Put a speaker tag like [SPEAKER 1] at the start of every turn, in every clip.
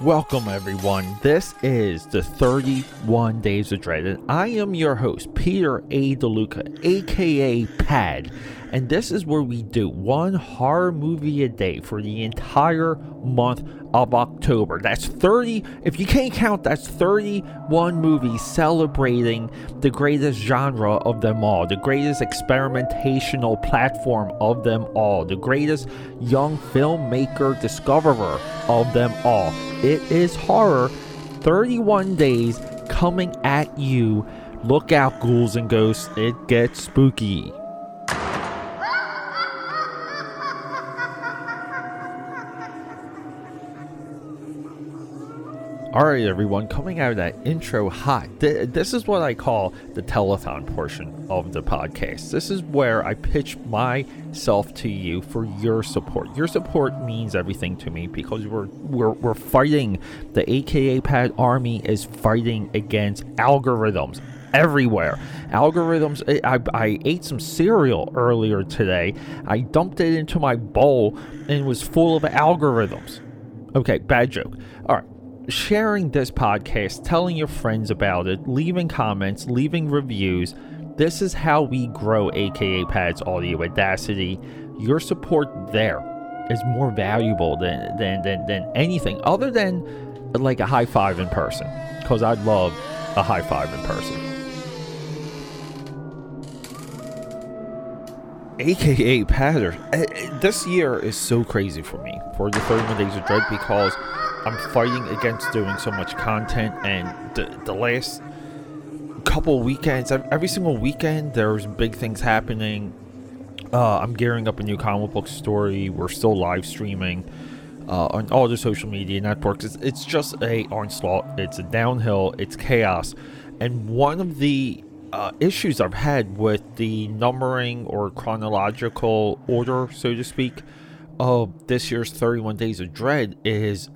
[SPEAKER 1] Welcome, everyone. This is the 31 Days of Dread, and I am your host, Peter A. DeLuca, aka Pad. And this is where we do one horror movie a day for the entire month of October. That's 30, if you can't count, that's 31 movies celebrating the greatest genre of them all, the greatest experimentational platform of them all, the greatest young filmmaker discoverer of them all. It is horror. 31 days coming at you. Look out, ghouls and ghosts. It gets spooky. All right, everyone, coming out of that intro hot. Th- this is what I call the telethon portion of the podcast. This is where I pitch myself to you for your support. Your support means everything to me because we're we're, we're fighting. The AKA Pad Army is fighting against algorithms everywhere. Algorithms. I, I ate some cereal earlier today. I dumped it into my bowl and it was full of algorithms. Okay, bad joke. All right sharing this podcast, telling your friends about it, leaving comments, leaving reviews. This is how we grow AKA Pads Audio Audacity. Your support there is more valuable than than than, than anything other than like a high five in person. Because I'd love a high five in person. AKA Patter. Eh, eh, this year is so crazy for me for the 31 Days of Dread because I'm fighting against doing so much content, and the, the last couple weekends, every single weekend, there's big things happening. Uh, I'm gearing up a new comic book story. We're still live streaming uh, on all the social media networks. It's, it's just a onslaught. It's a downhill. It's chaos. And one of the uh, issues I've had with the numbering or chronological order, so to speak, of this year's 31 Days of Dread is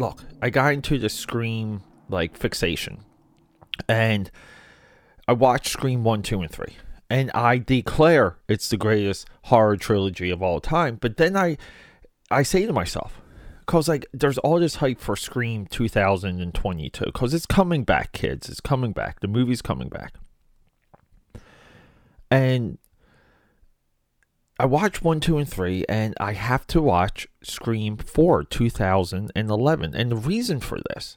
[SPEAKER 1] look, I got into the Scream like fixation, and I watched Scream one, two, and three, and I declare it's the greatest horror trilogy of all time. But then I, I say to myself, because like there's all this hype for Scream 2022, because it's coming back, kids. It's coming back. The movie's coming back, and I watched one, two, and three, and I have to watch Scream 4 2011. And the reason for this,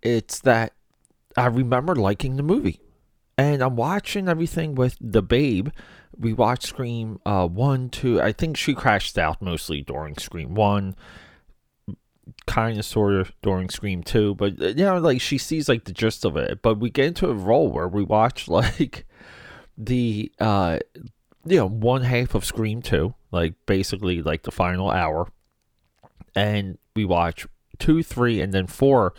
[SPEAKER 1] it's that I remember liking the movie. And I'm watching everything with the babe. We watched Scream uh, 1, 2. I think she crashed out mostly during Scream 1, kind of sort of during Scream 2. But, uh, you know, like she sees like the gist of it. But we get into a role where we watch like the uh you know one half of Scream two, like basically like the final hour, and we watch two, three, and then four.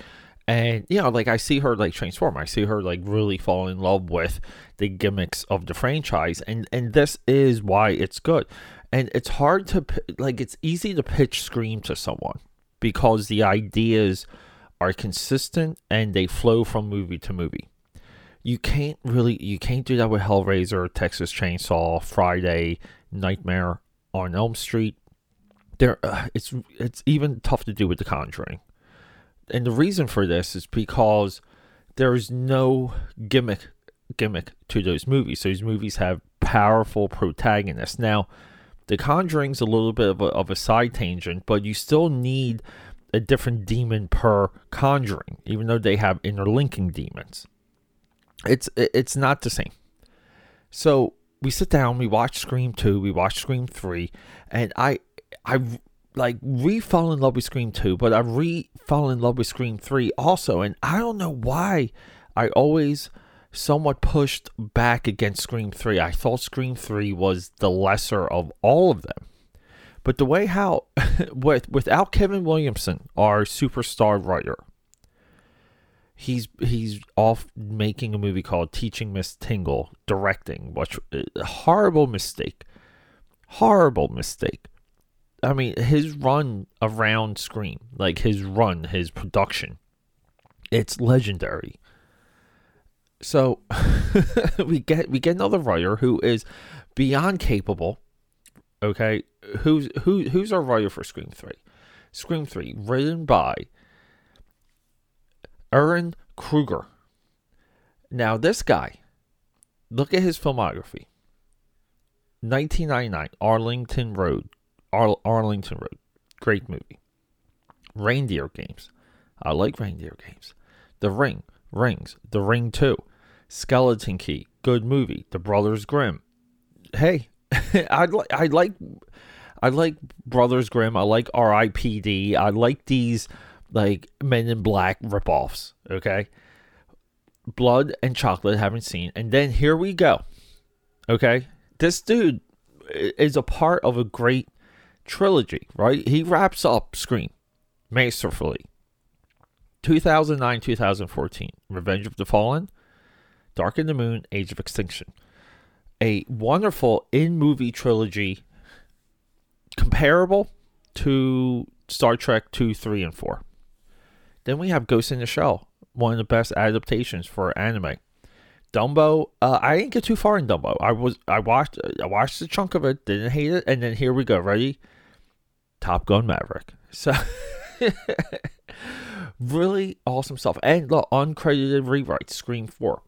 [SPEAKER 1] And you know, like I see her like transform. I see her like really fall in love with the gimmicks of the franchise, and and this is why it's good. And it's hard to like it's easy to pitch Scream to someone because the ideas are consistent and they flow from movie to movie you can't really you can't do that with Hellraiser, Texas Chainsaw, Friday, Nightmare on Elm Street. There, uh, it's it's even tough to do with The Conjuring, and the reason for this is because there is no gimmick gimmick to those movies. Those movies have powerful protagonists. Now, The Conjuring's a little bit of a, of a side tangent, but you still need a different demon per Conjuring, even though they have interlinking demons it's it's not the same. So we sit down, we watch Scream 2, we watch Scream 3, and I I like re fall in love with Scream 2, but I re fall in love with Scream 3 also, and I don't know why I always somewhat pushed back against Scream 3. I thought Scream 3 was the lesser of all of them. But the way how with without Kevin Williamson, our superstar writer, he's he's off making a movie called Teaching Miss Tingle, directing, which uh, horrible mistake, horrible mistake. I mean, his run around Scream, like his run, his production, it's legendary. So we get we get another writer who is beyond capable. Okay, who's who who's our writer for Scream Three? Scream Three, written by Ehren Kruger. Now, this guy, look at his filmography. 1999, Arlington Road. Ar- Arlington Road. Great movie. Reindeer Games. I like reindeer games. The Ring. Rings. The Ring 2. Skeleton Key. Good movie. The Brothers Grimm. Hey, I like I like I like Brothers Grimm. I like R.I.P.D. I like these like Men in Black ripoffs. Okay, Blood and Chocolate haven't seen, and then here we go. Okay, this dude is a part of a great trilogy, right? He wraps up Scream masterfully. 2009 2014 Revenge of the Fallen, Dark of the Moon, Age of Extinction. A wonderful in movie trilogy comparable to Star Trek 2, 3, and 4. Then we have Ghost in the Shell, one of the best adaptations for anime. Dumbo, uh, I didn't get too far in Dumbo. I was I watched I watched a chunk of it, didn't hate it, and then here we go. Ready? Top Gun Maverick. So really awesome stuff. And look, uncredited rewrites, Scream 4.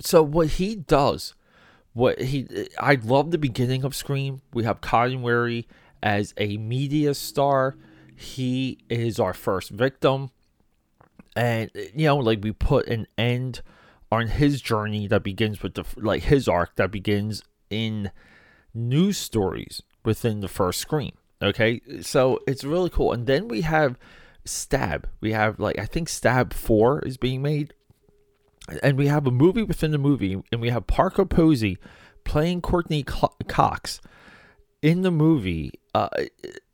[SPEAKER 1] So what he does, what he I love the beginning of Scream. We have Cotton Weary as a media star. He is our first victim. And you know, like we put an end on his journey that begins with the like his arc that begins in news stories within the first Scream. Okay, so it's really cool. And then we have Stab. We have like I think Stab Four is being made, and we have a movie within the movie, and we have Parker Posey playing Courteney Cox in the movie, uh,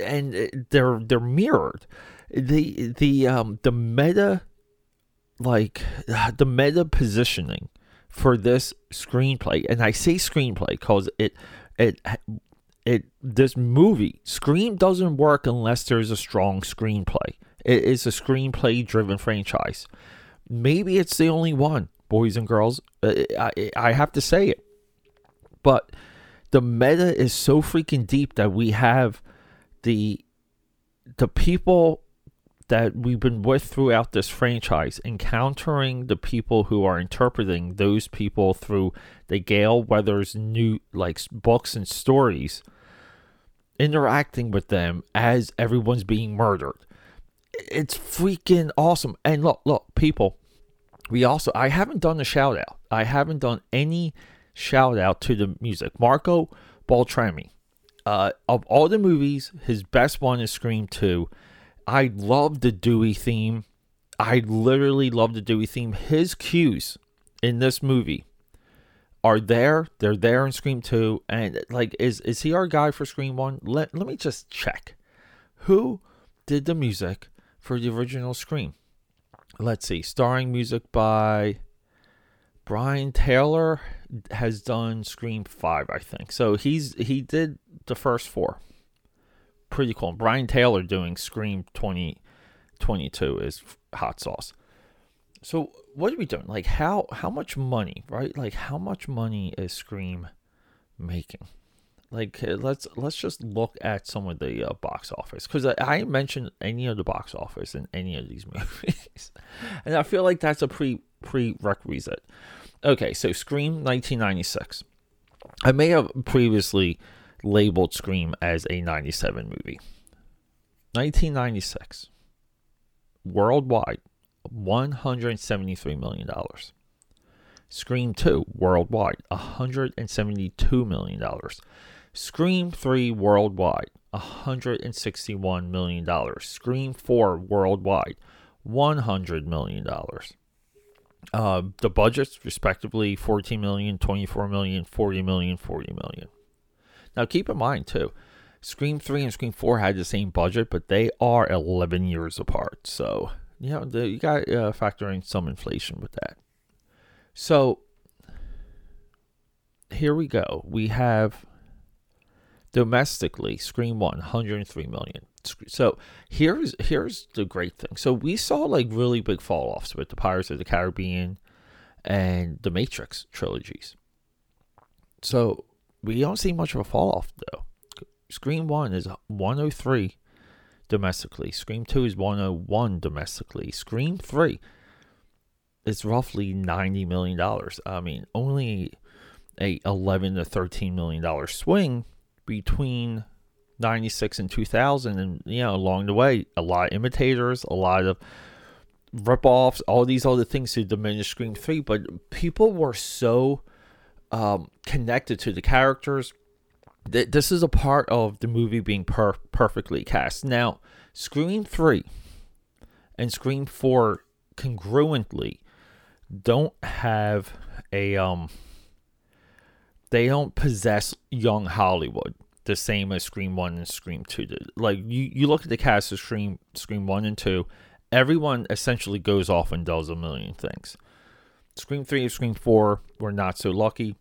[SPEAKER 1] and they're they're mirrored. The the um the meta like the meta positioning for this screenplay, and I say screenplay because it it it this movie Scream doesn't work unless there's a strong screenplay. It is a screenplay driven franchise. Maybe it's the only one, boys and girls. Uh, I, I have to say it. But the meta is so freaking deep that we have the the people that we've been with throughout this franchise encountering the people who are interpreting those people through the Gale Weathers new like books and stories interacting with them as everyone's being murdered it's freaking awesome. And look, look, people, we also I haven't done a shout out. I haven't done any shout out to the music. Marco Beltrami. Uh, of all the movies, his best one is Scream 2. I love the Dewey theme. I literally love the Dewey theme. His cues in this movie are there. They're there in Scream 2. And like is is he our guy for Scream 1? Let let me just check. Who did the music for the original Scream. Let's see, starring music by Brian Tyler has done Scream 5, I think. So he's he did the first four. Pretty cool. Brian Tyler doing Scream 2022 is hot sauce. So what are we doing? Like how how much money, right? Like how much money is Scream making? like uh, let's let's just look at some of the uh, box office because I, I mentioned any of the box office in any of these movies and i feel like that's a pre prerequisite okay so scream 1996 i may have previously labeled scream as a 97 movie 1996 worldwide 173 million dollars Scream 2 worldwide, $172 million. Scream 3 worldwide, $161 million. Scream 4 worldwide, $100 million. Uh, the budgets, respectively, 14 million, 24 million, 40 million, 40 million. Now, keep in mind, too, Scream 3 and Scream 4 had the same budget, but they are 11 years apart. So, you know, the, you got to uh, factor in some inflation with that. So, here we go. We have domestically Scream 1 103 million. So here's here's the great thing. So we saw like really big fall offs with the Pirates of the Caribbean and the Matrix trilogies. So we don't see much of a fall off though. Scream 1 is 103 domestically. Scream 2 is 101 domestically. Scream 3 it's roughly ninety million dollars. I mean, only a eleven to thirteen million dollar swing between 96 and 2000 and you know along the way a lot of imitators a lot of rip-offs all these other things to diminish scream 3 but people were so um, connected to the characters that this is a part of the movie being per- perfectly cast. Now scream 3 and scream 4 congruently don't have a um they don't possess young hollywood the same as Scream One and Scream Two. Like you, you look at the cast of Scream Scream One and Two, everyone essentially goes off and does a million things. Scream Three and Scream Four were not so lucky.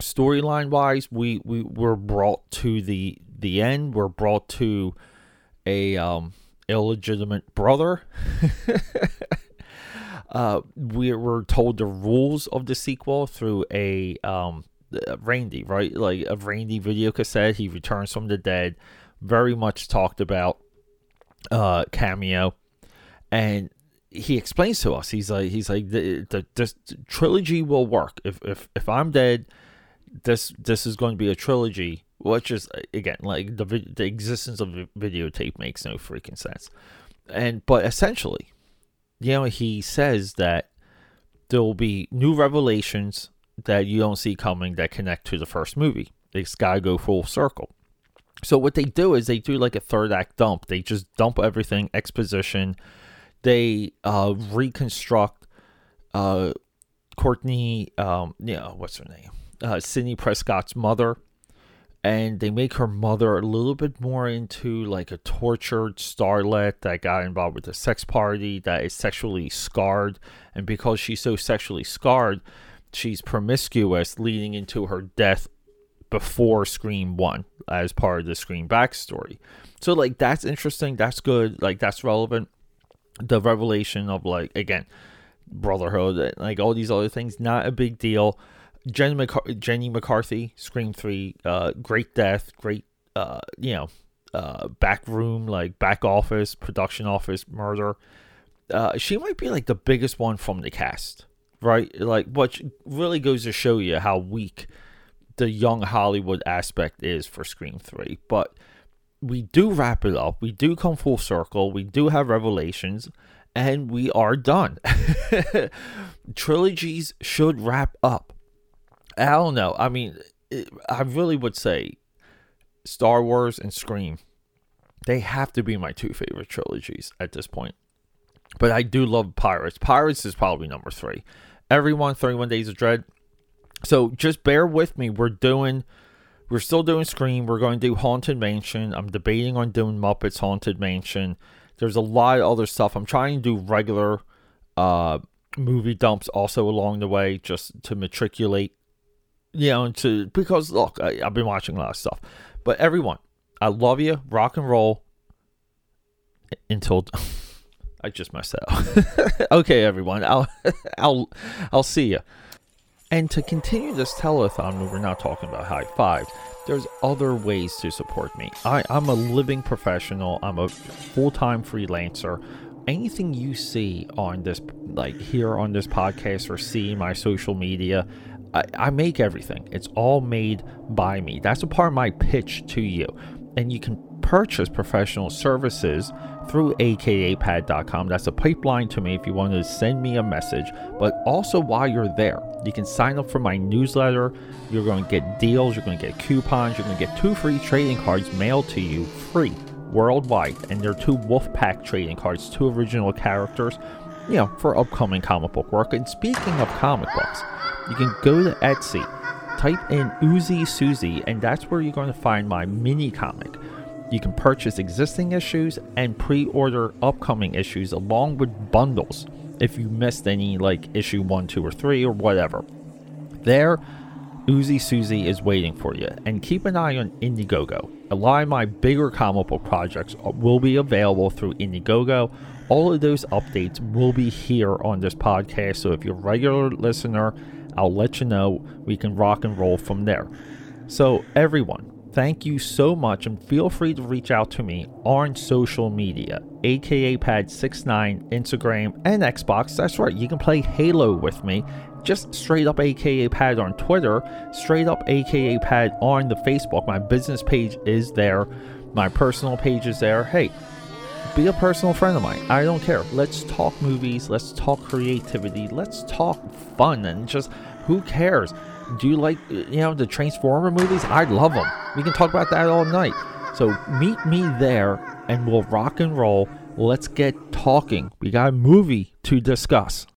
[SPEAKER 1] Storyline wise, we, we were brought to the the end. We're brought to a um, illegitimate brother. uh, we were told the rules of the sequel through a um, Randy, right? Like a Randy video cassette. He returns from the dead. Very much talked about uh cameo, and he explains to us. He's like, he's like, the, the this trilogy will work if if if I'm dead. This this is going to be a trilogy, which is again like the the existence of videotape makes no freaking sense. And but essentially, you know, he says that there will be new revelations that you don't see coming that connect to the first movie. It's gotta go full circle. So what they do is they do like a third act dump. They just dump everything, exposition. They uh, reconstruct uh, Courtney, um, know, what's her name? Uh, Sidney Prescott's mother. And they make her mother a little bit more into like a tortured starlet that got involved with a sex party that is sexually scarred. And because she's so sexually scarred, she's promiscuous leading into her death before Scream 1 as part of the Scream backstory. So, like, that's interesting. That's good. Like, that's relevant. The revelation of, like, again, brotherhood, like, all these other things, not a big deal. Jenny, Jenny McCarthy, Scream 3, uh, great death, great, uh, you know, uh, back room, like, back office, production office murder. Uh, she might be, like, the biggest one from the cast right? Like, what really goes to show you how weak the young Hollywood aspect is for Scream 3. But we do wrap it up. We do come full circle. We do have revelations, and we are done. Trilogies should wrap up. I don't know. I mean, it, I really would say Star Wars and Scream, they have to be my two favorite trilogies at this point. But I do love Pirates. Pirates is probably number three everyone 31 Days of Dread. So just bear with me. We're doing, we're still doing Scream. We're going to do Haunted Mansion. I'm debating on doing Muppets Haunted Mansion. There's a lot of other stuff. I'm trying to do regular uh, movie dumps also along the way just to matriculate, you know, to, because look, I, I've been watching a lot of stuff. But everyone, I love you. Rock and roll until. I just messed up. okay, everyone. I'll I'll I'll see you. And to continue this telethon we're not talking about high fives, there's other ways to support me. I, I'm a living professional. I'm a full-time freelancer. Anything you see on this, like here on this podcast or see my social media, I, I make everything. It's all made by me. That's a part of my pitch to you. And you can purchase professional services through akapad.com. That's a pipeline to me if you want to send me a message. But also, while you're there, you can sign up for my newsletter. You're going to get deals, you're going to get coupons, you're going to get two free trading cards mailed to you free worldwide. And they're two Wolfpack trading cards, two original characters, you know, for upcoming comic book work. And speaking of comic books, you can go to Etsy, type in Uzi Susie, and that's where you're going to find my mini comic you can purchase existing issues and pre order upcoming issues along with bundles if you missed any, like issue 1, 2, or 3, or whatever. There, Uzi Susie is waiting for you. And keep an eye on Indiegogo. A lot of my bigger comic book projects will be available through Indiegogo. All of those updates will be here on this podcast. So if you're a regular listener, I'll let you know we can rock and roll from there. So, everyone, Thank you so much, and feel free to reach out to me on social media, aka Pad69, Instagram, and Xbox. That's right, you can play Halo with me. Just straight up aka Pad on Twitter, straight up aka Pad on the Facebook. My business page is there, my personal page is there. Hey, be a personal friend of mine. I don't care. Let's talk movies. Let's talk creativity. Let's talk fun and just who cares? Do you like you know the Transformer movies? I love them. We can talk about that all night. So meet me there and we'll rock and roll. Let's get talking. We got a movie to discuss.